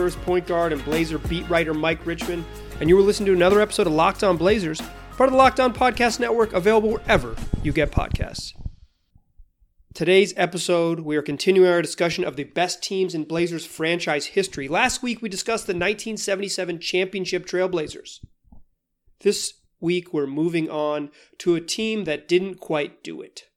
first point guard and Blazer beat writer Mike Richman, and you were listening to another episode of Locked On Blazers, part of the Locked On Podcast Network, available wherever you get podcasts. Today's episode, we are continuing our discussion of the best teams in Blazers franchise history. Last week, we discussed the 1977 championship Trailblazers. This week, we're moving on to a team that didn't quite do it.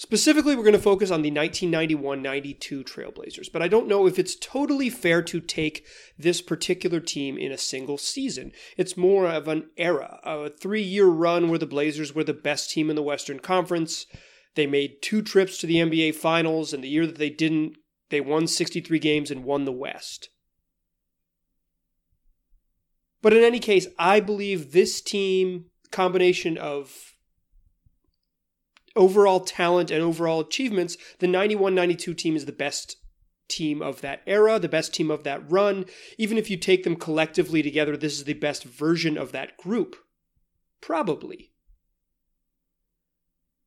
Specifically, we're going to focus on the 1991 92 Trailblazers, but I don't know if it's totally fair to take this particular team in a single season. It's more of an era, a three year run where the Blazers were the best team in the Western Conference. They made two trips to the NBA Finals, and the year that they didn't, they won 63 games and won the West. But in any case, I believe this team, combination of overall talent and overall achievements, the 91 92 team is the best team of that era, the best team of that run. Even if you take them collectively together, this is the best version of that group. Probably.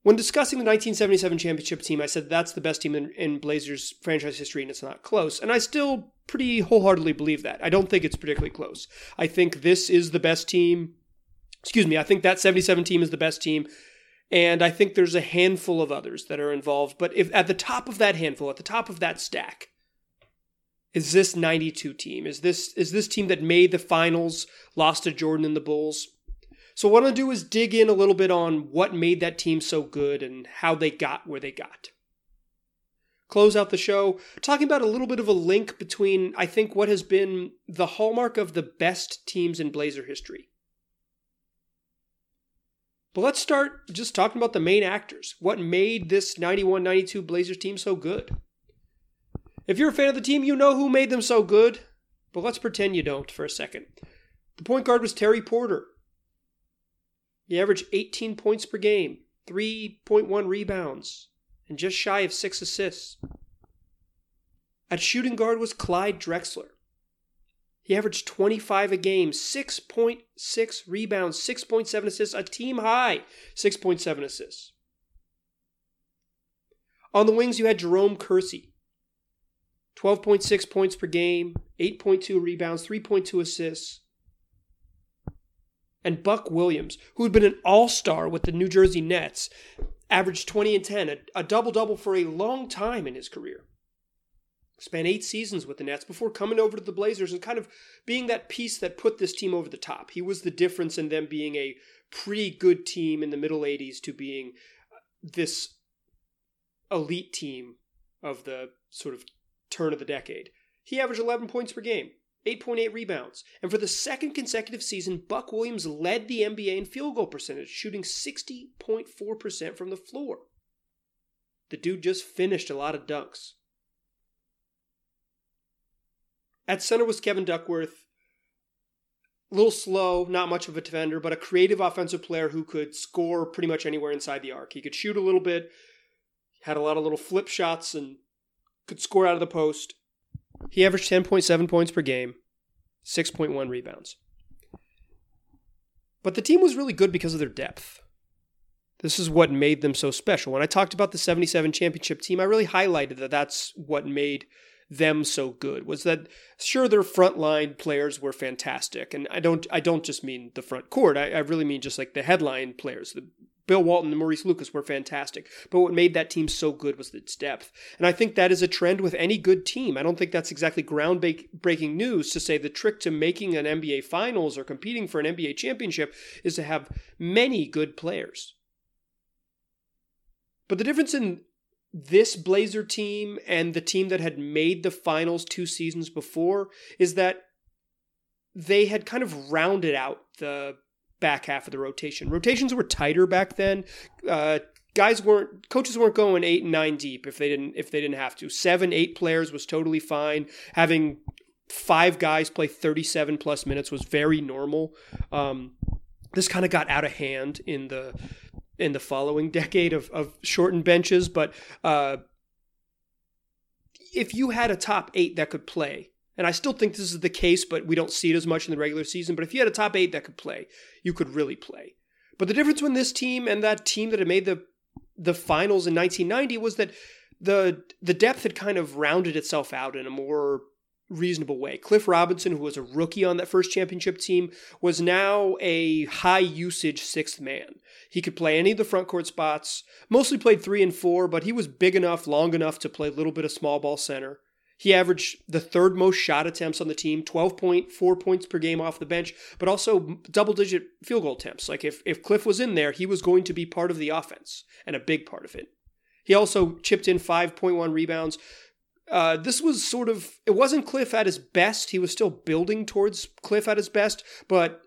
When discussing the 1977 championship team, I said that's the best team in, in, Blazers franchise history and it's not close. And I still pretty wholeheartedly believe that. I don't think it's particularly close. I think this is the best team. Excuse me, I think that 77 team is the best team. And I think there's a handful of others that are involved. But if at the top of that handful, at the top of that stack, is this 92 team? Is this is this team that made the finals, lost to Jordan and the Bulls? So what I'm to do is dig in a little bit on what made that team so good and how they got where they got. Close out the show talking about a little bit of a link between, I think, what has been the hallmark of the best teams in Blazer history. But let's start just talking about the main actors. What made this 91 92 Blazers team so good? If you're a fan of the team, you know who made them so good, but let's pretend you don't for a second. The point guard was Terry Porter. He averaged 18 points per game, 3.1 rebounds, and just shy of six assists. At shooting guard was Clyde Drexler. He averaged 25 a game, 6.6 rebounds, 6.7 assists, a team high 6.7 assists. On the wings, you had Jerome Kersey. 12.6 points per game, 8.2 rebounds, 3.2 assists and Buck Williams, who had been an all star with the New Jersey Nets, averaged 20 and 10, a, a double double for a long time in his career. Spent eight seasons with the Nets before coming over to the Blazers and kind of being that piece that put this team over the top. He was the difference in them being a pretty good team in the middle 80s to being this elite team of the sort of turn of the decade. He averaged 11 points per game, 8.8 rebounds. And for the second consecutive season, Buck Williams led the NBA in field goal percentage, shooting 60.4% from the floor. The dude just finished a lot of dunks. At center was Kevin Duckworth. A little slow, not much of a defender, but a creative offensive player who could score pretty much anywhere inside the arc. He could shoot a little bit, had a lot of little flip shots, and could score out of the post. He averaged 10.7 points per game, 6.1 rebounds. But the team was really good because of their depth. This is what made them so special. When I talked about the 77 championship team, I really highlighted that that's what made them so good was that sure their frontline players were fantastic and i don't i don't just mean the front court I, I really mean just like the headline players the Bill Walton and Maurice Lucas were fantastic. But what made that team so good was its depth. And I think that is a trend with any good team. I don't think that's exactly groundbreaking news to say the trick to making an NBA Finals or competing for an NBA championship is to have many good players. But the difference in this Blazer team and the team that had made the finals two seasons before is that they had kind of rounded out the back half of the rotation. Rotations were tighter back then. Uh, guys weren't coaches weren't going eight and nine deep if they didn't if they didn't have to. Seven, eight players was totally fine. Having five guys play 37 plus minutes was very normal. Um, this kind of got out of hand in the in the following decade of, of shortened benches, but uh, if you had a top eight that could play, and I still think this is the case, but we don't see it as much in the regular season. But if you had a top eight that could play, you could really play. But the difference between this team and that team that had made the the finals in 1990 was that the the depth had kind of rounded itself out in a more reasonable way. Cliff Robinson, who was a rookie on that first championship team, was now a high usage sixth man. He could play any of the front court spots, mostly played three and four, but he was big enough, long enough to play a little bit of small ball center. He averaged the third most shot attempts on the team, 12.4 points per game off the bench, but also double digit field goal attempts. Like if, if Cliff was in there, he was going to be part of the offense and a big part of it. He also chipped in 5.1 rebounds. Uh, this was sort of, it wasn't Cliff at his best. He was still building towards Cliff at his best, but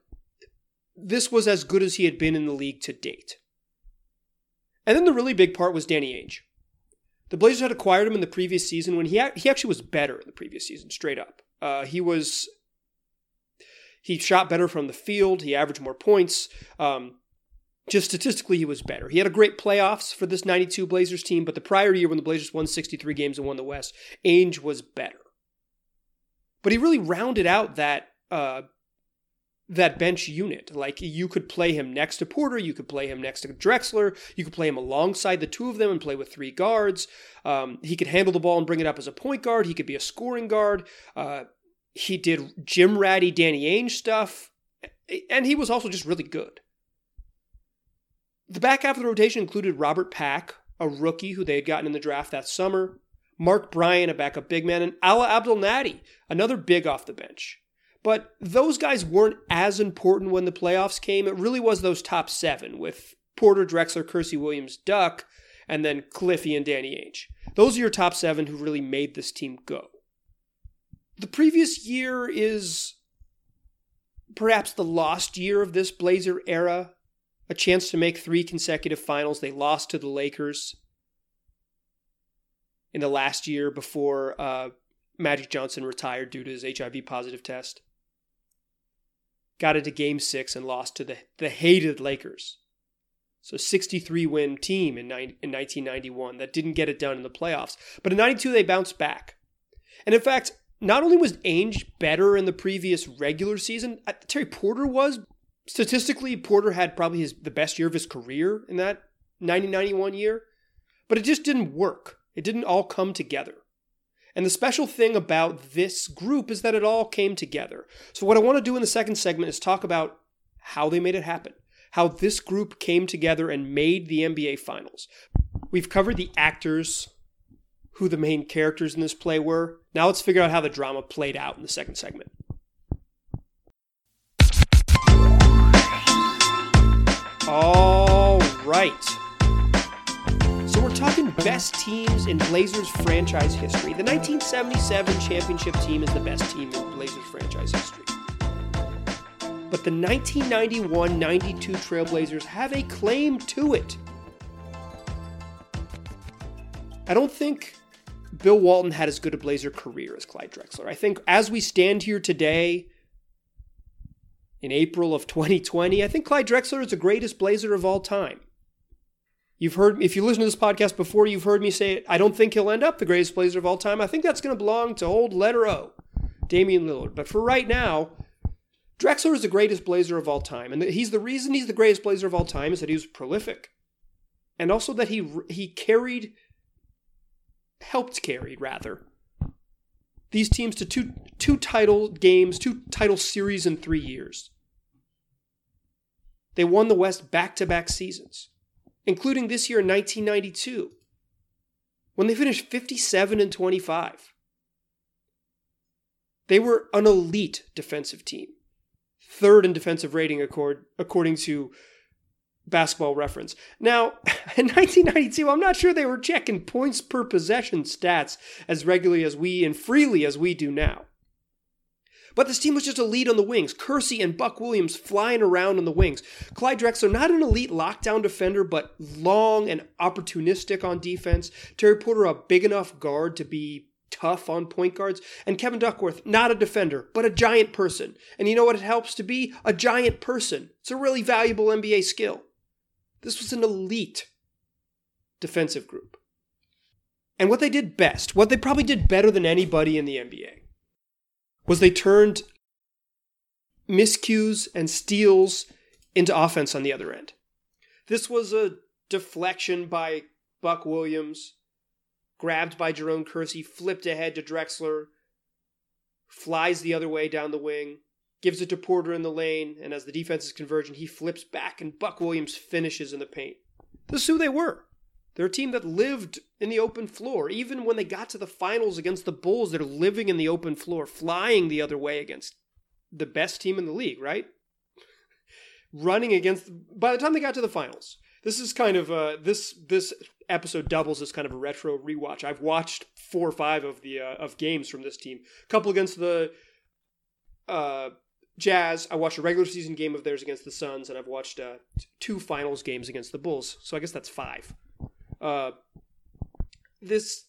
this was as good as he had been in the league to date. And then the really big part was Danny Ainge. The Blazers had acquired him in the previous season when he he actually was better in the previous season, straight up. Uh, he was he shot better from the field. He averaged more points. Um, just statistically, he was better. He had a great playoffs for this 92 Blazers team, but the prior year when the Blazers won 63 games and won the West, Ainge was better. But he really rounded out that uh, that bench unit. Like you could play him next to Porter, you could play him next to Drexler, you could play him alongside the two of them and play with three guards. Um, he could handle the ball and bring it up as a point guard. He could be a scoring guard. Uh, he did gym ratty, Danny Ainge stuff, and he was also just really good. The back half of the rotation included Robert Pack, a rookie who they had gotten in the draft that summer, Mark Bryant, a backup big man, and Alaa Abdelnaby, another big off the bench. But those guys weren't as important when the playoffs came. It really was those top seven with Porter, Drexler, Kersey Williams, Duck, and then Cliffy and Danny Ainge. Those are your top seven who really made this team go. The previous year is perhaps the lost year of this Blazer era. A chance to make three consecutive finals. They lost to the Lakers in the last year before uh, Magic Johnson retired due to his HIV positive test got into game six and lost to the, the hated Lakers. So 63 win team in, in 1991 that didn't get it done in the playoffs. But in 92, they bounced back. And in fact, not only was Ainge better in the previous regular season, uh, Terry Porter was. Statistically, Porter had probably his the best year of his career in that 1991 year, but it just didn't work. It didn't all come together. And the special thing about this group is that it all came together. So, what I want to do in the second segment is talk about how they made it happen, how this group came together and made the NBA Finals. We've covered the actors, who the main characters in this play were. Now, let's figure out how the drama played out in the second segment. All right So we're talking best teams in Blazers franchise history. The 1977 championship team is the best team in Blazers franchise history. But the 1991 92 Trailblazers have a claim to it. I don't think Bill Walton had as good a Blazer career as Clyde Drexler. I think as we stand here today, in April of 2020, I think Clyde Drexler is the greatest Blazer of all time. You've heard, if you listen to this podcast before, you've heard me say, it. I don't think he'll end up the greatest Blazer of all time. I think that's going to belong to old letter O, Damian Lillard. But for right now, Drexler is the greatest Blazer of all time. And he's the reason he's the greatest Blazer of all time is that he was prolific. And also that he he carried, helped carry, rather, these teams to two, two title games, two title series in three years. They won the West back to back seasons including this year in 1992, when they finished 57 and 25. They were an elite defensive team, third in defensive rating accord, according to basketball reference. Now, in 1992, I'm not sure they were checking points per possession stats as regularly as we and freely as we do now. But this team was just elite on the wings. Kersey and Buck Williams flying around on the wings. Clyde Drexler, not an elite lockdown defender, but long and opportunistic on defense. Terry Porter, a big enough guard to be tough on point guards. And Kevin Duckworth, not a defender, but a giant person. And you know what it helps to be? A giant person. It's a really valuable NBA skill. This was an elite defensive group. And what they did best, what they probably did better than anybody in the NBA, was they turned miscues and steals into offense on the other end. This was a deflection by Buck Williams. grabbed by Jerome Kersey, flipped ahead to Drexler, flies the other way down the wing, gives it to Porter in the lane, and as the defense is converging, he flips back and Buck Williams finishes in the paint. This is who they were. They're a team that lived in the open floor. Even when they got to the finals against the Bulls, they're living in the open floor, flying the other way against the best team in the league, right? Running against by the time they got to the finals. This is kind of uh this this episode doubles as kind of a retro rewatch. I've watched four or five of the uh, of games from this team. A couple against the uh Jazz. I watched a regular season game of theirs against the Suns, and I've watched uh, two finals games against the Bulls. So I guess that's five. Uh, this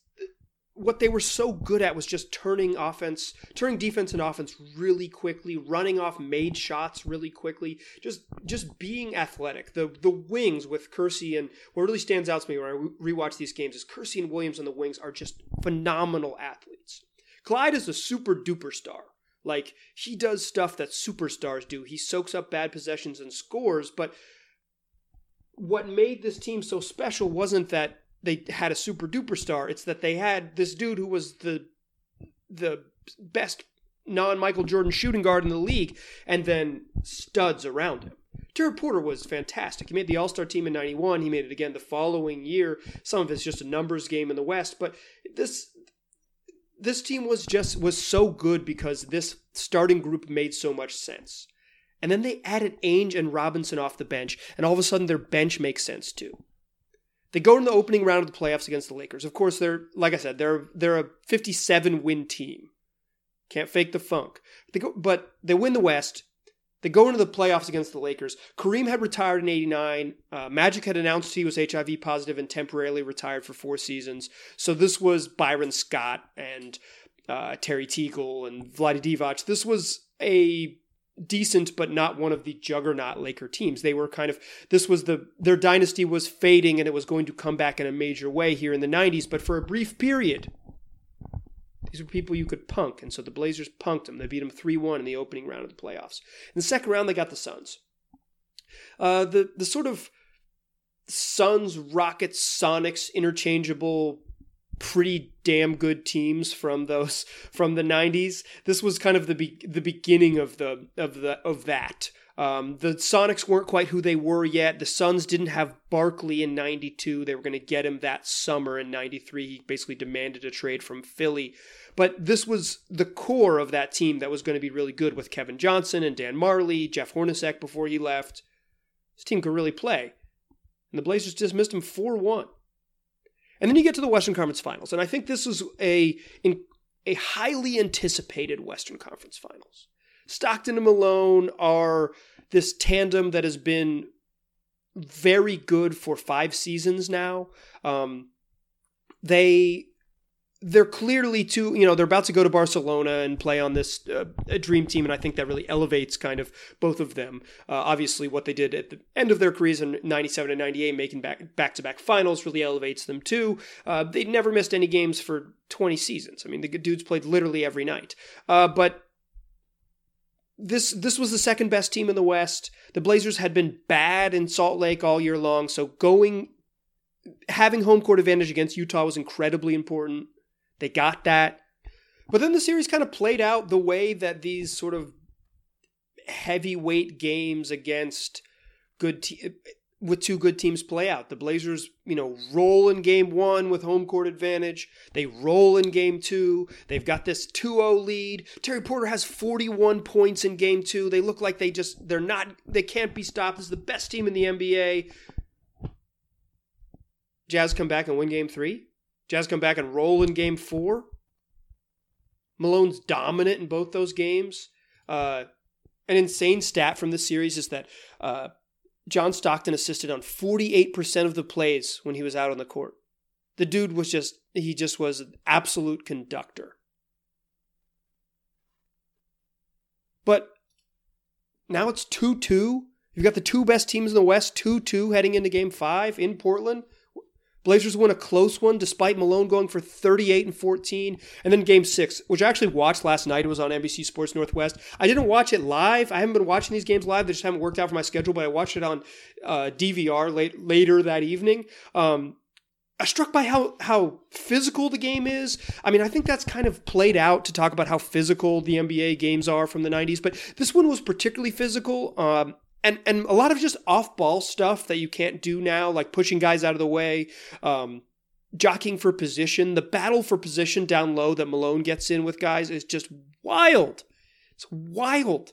what they were so good at was just turning offense, turning defense and offense really quickly, running off made shots really quickly, just just being athletic. The the wings with Kersey and what really stands out to me when I rewatch these games is Kersey and Williams on the wings are just phenomenal athletes. Clyde is a super duper star. Like he does stuff that superstars do. He soaks up bad possessions and scores, but what made this team so special wasn't that they had a super duper star. It's that they had this dude who was the the best non Michael Jordan shooting guard in the league, and then studs around him. Terry Porter was fantastic. He made the All Star team in '91. He made it again the following year. Some of it's just a numbers game in the West, but this this team was just was so good because this starting group made so much sense. And then they added Ainge and Robinson off the bench, and all of a sudden their bench makes sense too. They go in the opening round of the playoffs against the Lakers. Of course, they're like I said, they're they're a 57 win team. Can't fake the funk. They go, but they win the West. They go into the playoffs against the Lakers. Kareem had retired in '89. Uh, Magic had announced he was HIV positive and temporarily retired for four seasons. So this was Byron Scott and uh, Terry Teagle and Vlade Divac. This was a decent but not one of the juggernaut Laker teams. They were kind of this was the their dynasty was fading and it was going to come back in a major way here in the 90s, but for a brief period these were people you could punk, and so the Blazers punked them. They beat them 3-1 in the opening round of the playoffs. In the second round they got the Suns. Uh, the the sort of Suns, Rockets, Sonics interchangeable pretty damn good teams from those from the 90s. This was kind of the be- the beginning of the of the of that. Um, the Sonics weren't quite who they were yet. The Suns didn't have Barkley in 92. They were going to get him that summer in 93. He basically demanded a trade from Philly. But this was the core of that team that was going to be really good with Kevin Johnson and Dan Majerle, Jeff Hornacek before he left. This team could really play. And the Blazers dismissed him 4 1. And then you get to the Western Conference Finals, and I think this is a in, a highly anticipated Western Conference Finals. Stockton and Malone are this tandem that has been very good for five seasons now. Um, they they're clearly too, you know, they're about to go to Barcelona and play on this uh, dream team, and I think that really elevates kind of both of them. Uh, obviously, what they did at the end of their careers in '97 and '98, making back back to back finals, really elevates them too. Uh, they never missed any games for 20 seasons. I mean, the dudes played literally every night. Uh, but this this was the second best team in the West. The Blazers had been bad in Salt Lake all year long, so going having home court advantage against Utah was incredibly important. They got that. But then the series kind of played out the way that these sort of heavyweight games against good te- with two good teams play out. The Blazers, you know, roll in game 1 with home court advantage. They roll in game 2. They've got this 2-0 lead. Terry Porter has 41 points in game 2. They look like they just they're not they can't be stopped. This is the best team in the NBA. Jazz come back and win game 3. Jazz come back and roll in game four. Malone's dominant in both those games. Uh, an insane stat from this series is that uh, John Stockton assisted on 48% of the plays when he was out on the court. The dude was just, he just was an absolute conductor. But now it's 2 2. You've got the two best teams in the West, 2 2 heading into game five in Portland. Blazers win a close one despite Malone going for 38 and 14. And then game six, which I actually watched last night. It was on NBC Sports Northwest. I didn't watch it live. I haven't been watching these games live. They just haven't worked out for my schedule, but I watched it on uh, DVR late, later that evening. Um, I'm struck by how how physical the game is. I mean, I think that's kind of played out to talk about how physical the NBA games are from the '90s, but this one was particularly physical. Um, and and a lot of just off ball stuff that you can't do now, like pushing guys out of the way, um, jockeying for position. The battle for position down low that Malone gets in with guys is just wild. It's wild.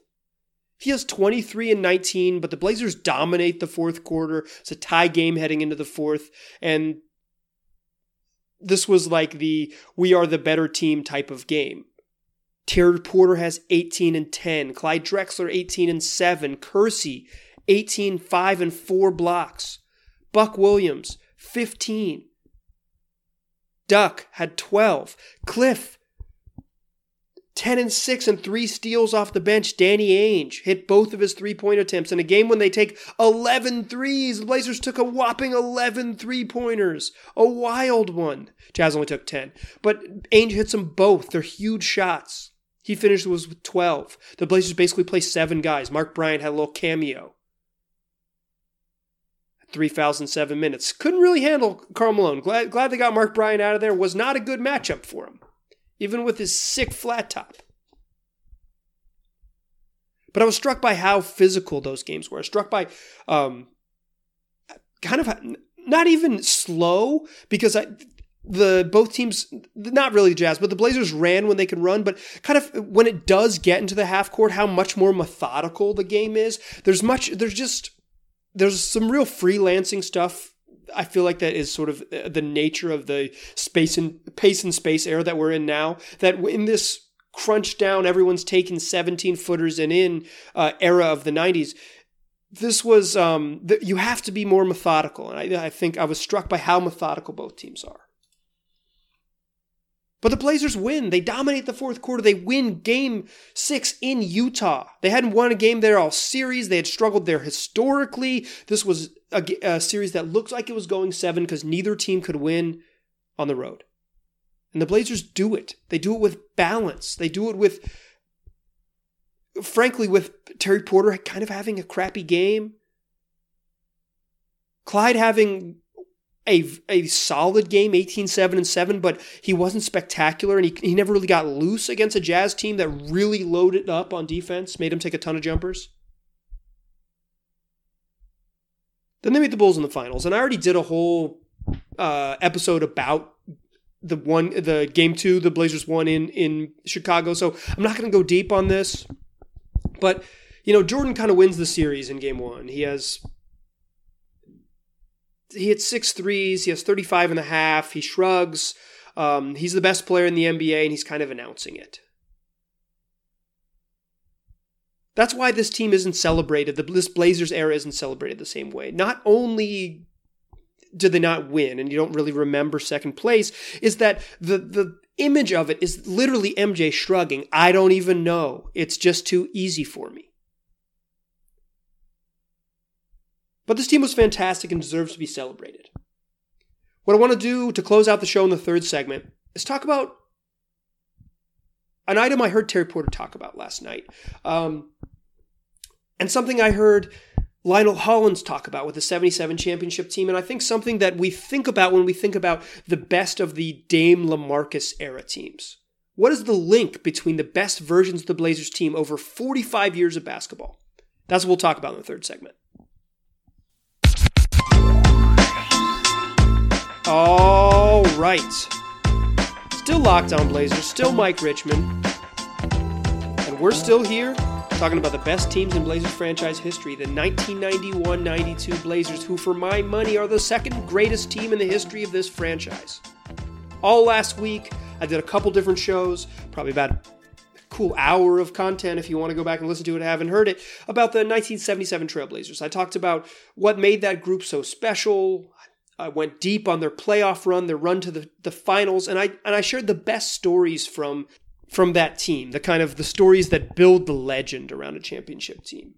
He has 23 and 19, but the Blazers dominate the fourth quarter. It's a tie game heading into the fourth. And this was like the we are the better team type of game. Terry Porter has 18 and 10, Clyde Drexler 18 and 7, Kersey 18 5 and 4 blocks. Buck Williams 15. Duck had 12. Cliff 10 and 6 and 3 steals off the bench. Danny Ainge hit both of his three-point attempts in a game when they take 11 threes. The Blazers took a whopping 11 three-pointers. A wild one. Jazz only took 10. But Ainge hits them both. They're huge shots. He finished with 12. The Blazers basically play seven guys. Mark Bryant had a little cameo. Three fouls in seven minutes. Couldn't really handle Karl Malone. Glad, glad they got Mark Bryant out of there. Was not a good matchup for him, even with his sick flat top. But I was struck by how physical those games were. Struck by um, kind of not even slow because I, the both teams not really the jazz but the blazers ran when they can run but kind of when it does get into the half court how much more methodical the game is. There's much there's just there's some real freelancing stuff i feel like that is sort of uh, the nature of the space and pace and space era that we're in now that in this crunch down everyone's taking 17 footers and in uh, era of the 90s this was um, th- you have to be more methodical and I, I think i was struck by how methodical both teams are but the Blazers win. They dominate the fourth quarter. They win game six in Utah. They hadn't won a game there all series. They had struggled there historically. This was a, a series that looked like it was going seven because neither team could win on the road. And the Blazers do it. They do it with balance. They do it with, frankly, with Terry Porter kind of having a crappy game. Clyde having a, a solid game, 18 7 and 7, but he wasn't spectacular and he, he never really got loose against a Jazz team that really loaded up on defense, made him take a ton of jumpers. Then they meet the Bulls in the finals, and I already did a whole uh, episode about the one, the game two, the Blazers won in in Chicago. So I'm not going to go deep on this, but you know Jordan kind of wins the series in game one. He has he hits six threes. He has 35 and a half. He shrugs. Um, he's the best player in the NBA, and he's kind of announcing it. That's why this team isn't celebrated. The, this Blazers era isn't celebrated the same way. Not only did they not win, and you don't really remember second place, is that the the image of it is literally MJ shrugging. I don't even know. It's just too easy for me. But this team was fantastic and deserves to be celebrated. What I want to do to close out the show in the third segment is talk about an item I heard Terry Porter talk about last night, um, and something I heard Lionel Hollins talk about with the 77 championship team, and I think something that we think about when we think about the best of the Dame LaMarcus era teams. What is the link between the best versions of the Blazers team over 45 years of basketball? That's what we'll talk about in the third segment. All right. Still Locked On Blazers, still Mike Richman. And we're still here talking about the best teams in Blazers franchise history, the 1991 92 Blazers, who, for my money, are the second greatest team in the history of this franchise. All last week, I did a couple different shows, probably about a cool hour of content if you want to go back and listen to it and haven't heard it, about the 1977 Trailblazers. I talked about what made that group so special, I went deep on their playoff run, their run to the, the finals, and I and I shared the best stories from from that team, the kind of the stories that build the legend around a championship team.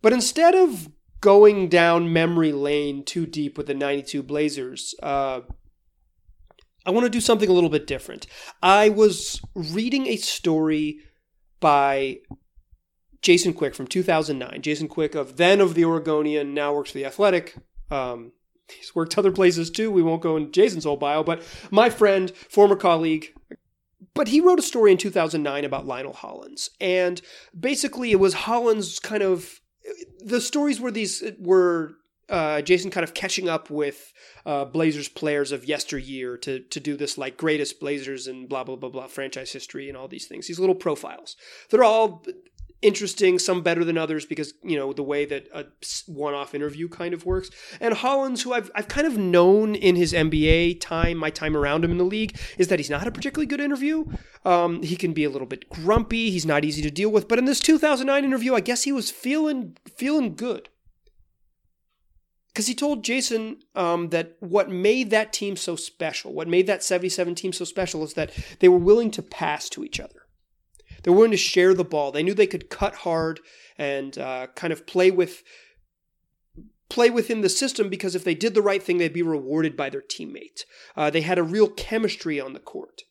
But instead of going down memory lane too deep with the 92 Blazers, uh, I want to do something a little bit different. I was reading a story by Jason Quick from 2009. Jason Quick of then of the Oregonian, now works for the Athletic. Um, He's worked other places too. We won't go in Jason's whole bio, but my friend, former colleague, but he wrote a story in 2009 about Lionel Hollins. And basically, it was Hollins kind of. The stories were these were uh, Jason kind of catching up with uh, Blazers players of yesteryear to to do this like greatest Blazers and blah blah blah blah franchise history and all these things. These little profiles. They're all interesting, some better than others because you know the way that a one-off interview kind of works. And Hollins, who I've I've kind of known in his NBA time, my time around him in the league, is that he's not a particularly good interview. Um, he can be a little bit grumpy. He's not easy to deal with. But in this 2009 interview, I guess he was feeling feeling good because he told Jason um, that what made that team so special, what made that 77 team so special, is that they were willing to pass to each other. They were willing to share the ball. They knew they could cut hard and uh, kind of play with play within the system because if they did the right thing, they'd be rewarded by their teammate. Uh, they had a real chemistry on the court.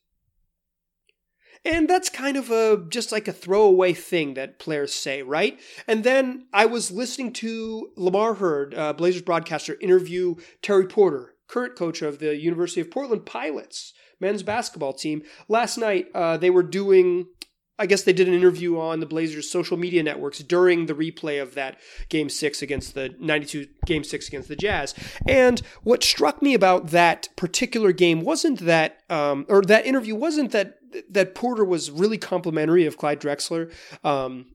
And that's kind of a just like a throwaway thing that players say, right? And then I was listening to Lamar Hurd, uh, Blazers broadcaster, interview Terry Porter, current coach of the University of Portland Pilots men's basketball team. Last night, uh, they were doing I guess they did an interview on the Blazers' social media networks during the replay of that game six against the 92 game six against the Jazz. And what struck me about that particular game wasn't that, um, or that interview wasn't that that Porter was really complimentary of Clyde Drexler. Um,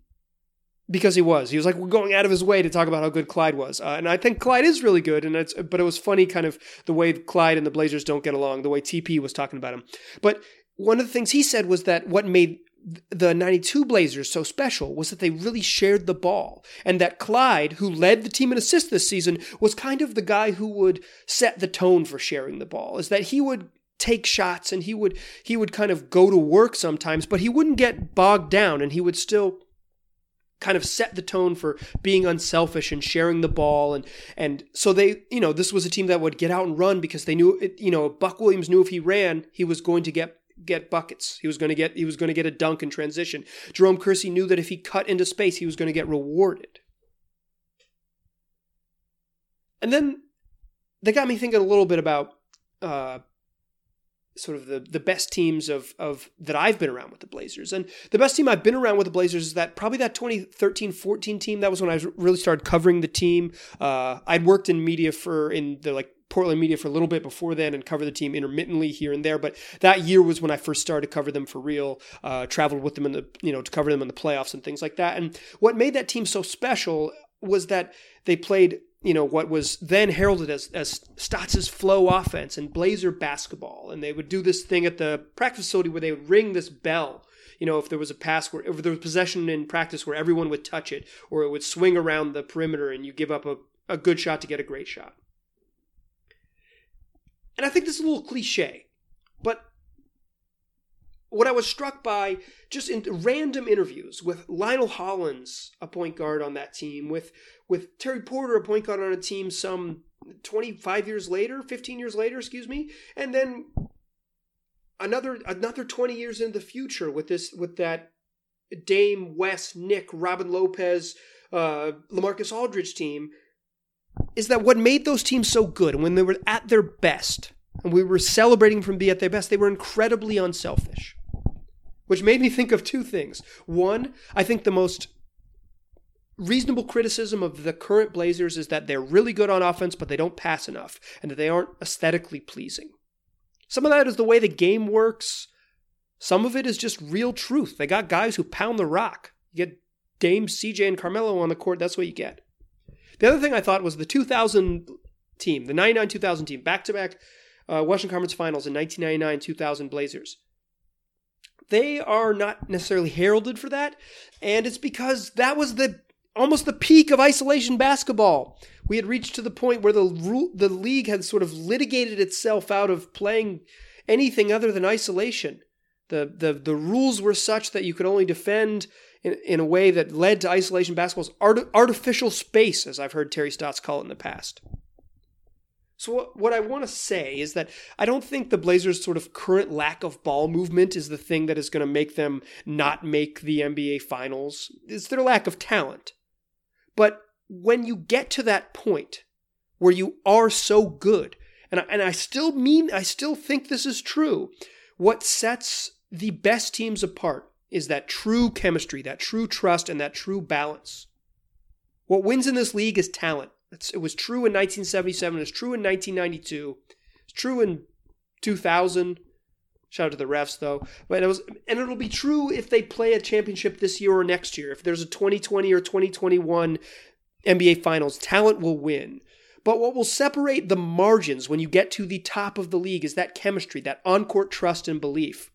because he was, he was like going out of his way to talk about how good Clyde was, uh, and I think Clyde is really good. And it's, but it was funny, kind of the way Clyde and the Blazers don't get along, the way TP was talking about him. But one of the things he said was that what made the 92 Blazers so special was that they really shared the ball. And that Clyde, who led the team in assists this season, was kind of the guy who would set the tone for sharing the ball. Is that he would take shots and he would he would kind of go to work sometimes, but he wouldn't get bogged down and he would still kind of set the tone for being unselfish and sharing the ball and and so they you know this was a team that would get out and run because they knew it, you know Buck Williams knew if he ran he was going to get get buckets. He was going to get he was going to get a dunk in transition. Jerome Kersey knew that if he cut into space, he was going to get rewarded. And then they got me thinking a little bit about uh, sort of the the best teams of of that I've been around with the Blazers. And the best team I've been around with the Blazers is that probably that 2013-14 team. That was when I really started covering the team. Uh, I'd worked in media for in the like Portland media for a little bit before then and cover the team intermittently here and there. But that year was when I first started to cover them for real. Uh, traveled with them in the you know to cover them in the playoffs and things like that. And what made that team so special was that they played you know what was then heralded as as Stotts' flow offense and Blazer basketball, and they would do this thing at the practice facility where they would ring this bell. You know, if there was a pass where if there was possession in practice where everyone would touch it, or it would swing around the perimeter and you give up a, a good shot to get a great shot. And I think this is a little cliche, but what I was struck by just in random interviews with Lionel Hollins, a point guard on that team, with with Terry Porter, a point guard on a team some 25 years later, 15 years later, excuse me, and then another another 20 years in the future with this with that Dame West, Nick, Robin Lopez, uh, LaMarcus Aldridge team is that what made those teams so good when they were at their best and we were celebrating from being at their best, they were incredibly unselfish. Which made me think of two things. One, I think the most reasonable criticism of the current Blazers is that they're really good on offense, but they don't pass enough, and that they aren't aesthetically pleasing. Some of that is the way the game works. Some of it is just real truth. They got guys who pound the rock. You get Dame, CJ, and Carmelo on the court, that's what you get. The other thing I thought was the 2000 team, the 99 2000 team, back to back Western Conference Finals in 1999 2000 Blazers. They are not necessarily heralded for that, and it's because that was the almost the peak of isolation basketball. We had reached to the point where the the league had sort of litigated itself out of playing anything other than isolation. The the the rules were such that you could only defend in, in a way that led to isolation basketball's art, artificial space, as I've heard Terry Stotts call it in the past. So what, what I want to say is that I don't think the Blazers' sort of current lack of ball movement is the thing that is going to make them not make the NBA Finals. It's their lack of talent. But when you get to that point where you are so good. And I, and I still mean, I still think this is true. What sets the best teams apart is that true chemistry, that true trust, and that true balance. What wins in this league is talent. It's, it was true in 1977. It's true in 1992. It's true in 2000. Shout out to the refs though. But it was, and it'll be true if they play a championship this year or next year. If there's a 2020 or 2021 NBA Finals, talent will win. But what will separate the margins when you get to the top of the league is that chemistry, that on court trust and belief.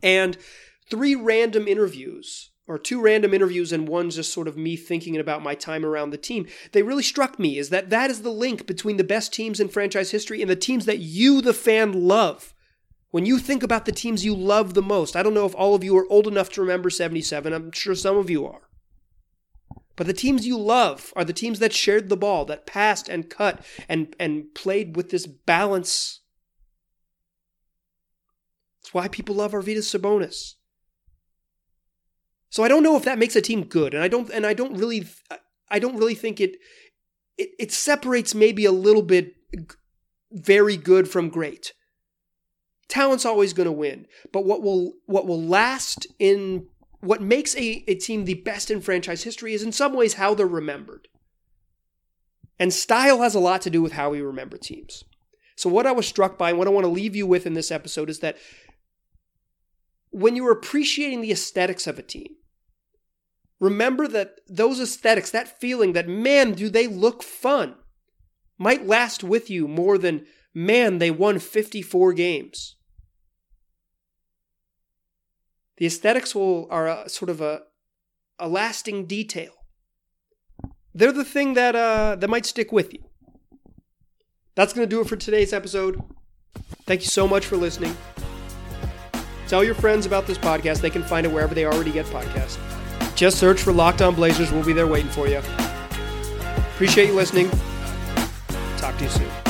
And three random interviews, or two random interviews and one just sort of me thinking about my time around the team, they really struck me is that that is the link between the best teams in franchise history and the teams that you, the fan, love. When you think about the teams you love the most, I don't know if all of you are old enough to remember 77, I'm sure some of you are. But the teams you love are the teams that shared the ball, that passed and cut and, and played with this balance. It's why people love Arvydas Sabonis. So I don't know if that makes a team good, and I don't and I don't really I don't really think it it, it separates maybe a little bit very good from great. Talent's always going to win, but what will what will last in what makes a, a team the best in franchise history is in some ways how they're remembered. And style has a lot to do with how we remember teams. So, what I was struck by and what I want to leave you with in this episode is that when you're appreciating the aesthetics of a team, remember that those aesthetics, that feeling that, man, do they look fun, might last with you more than, man, they won 54 games. The aesthetics will are a, sort of a a lasting detail. They're the thing that uh, that might stick with you. That's going to do it for today's episode. Thank you so much for listening. Tell your friends about this podcast. They can find it wherever they already get podcasts. Just search for Locked On Blazers. We'll be there waiting for you. Appreciate you listening. Talk to you soon.